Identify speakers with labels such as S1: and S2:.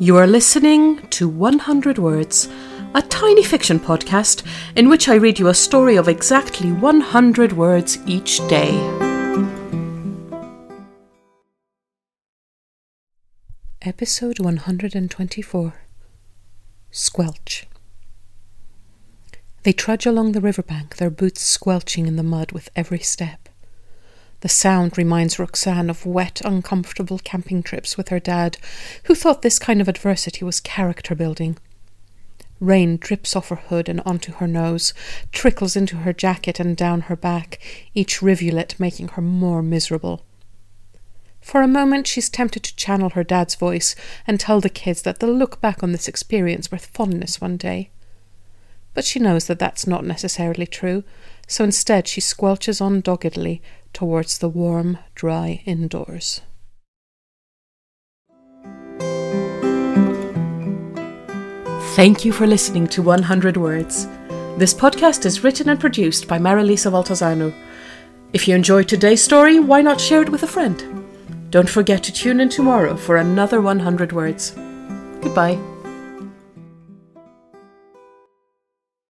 S1: You are listening to 100 Words, a tiny fiction podcast in which I read you a story of exactly 100 words each day. Episode 124 Squelch. They trudge along the riverbank, their boots squelching in the mud with every step. The sound reminds Roxanne of wet, uncomfortable camping trips with her dad, who thought this kind of adversity was character building. Rain drips off her hood and onto her nose, trickles into her jacket and down her back, each rivulet making her more miserable. For a moment, she's tempted to channel her dad's voice and tell the kids that they'll look back on this experience with fondness one day. But she knows that that's not necessarily true, so instead she squelches on doggedly towards the warm, dry indoors. Thank you for listening to 100 Words. This podcast is written and produced by Marilisa Valtazanou. If you enjoyed today's story, why not share it with a friend? Don't forget to tune in tomorrow for another 100 Words. Goodbye.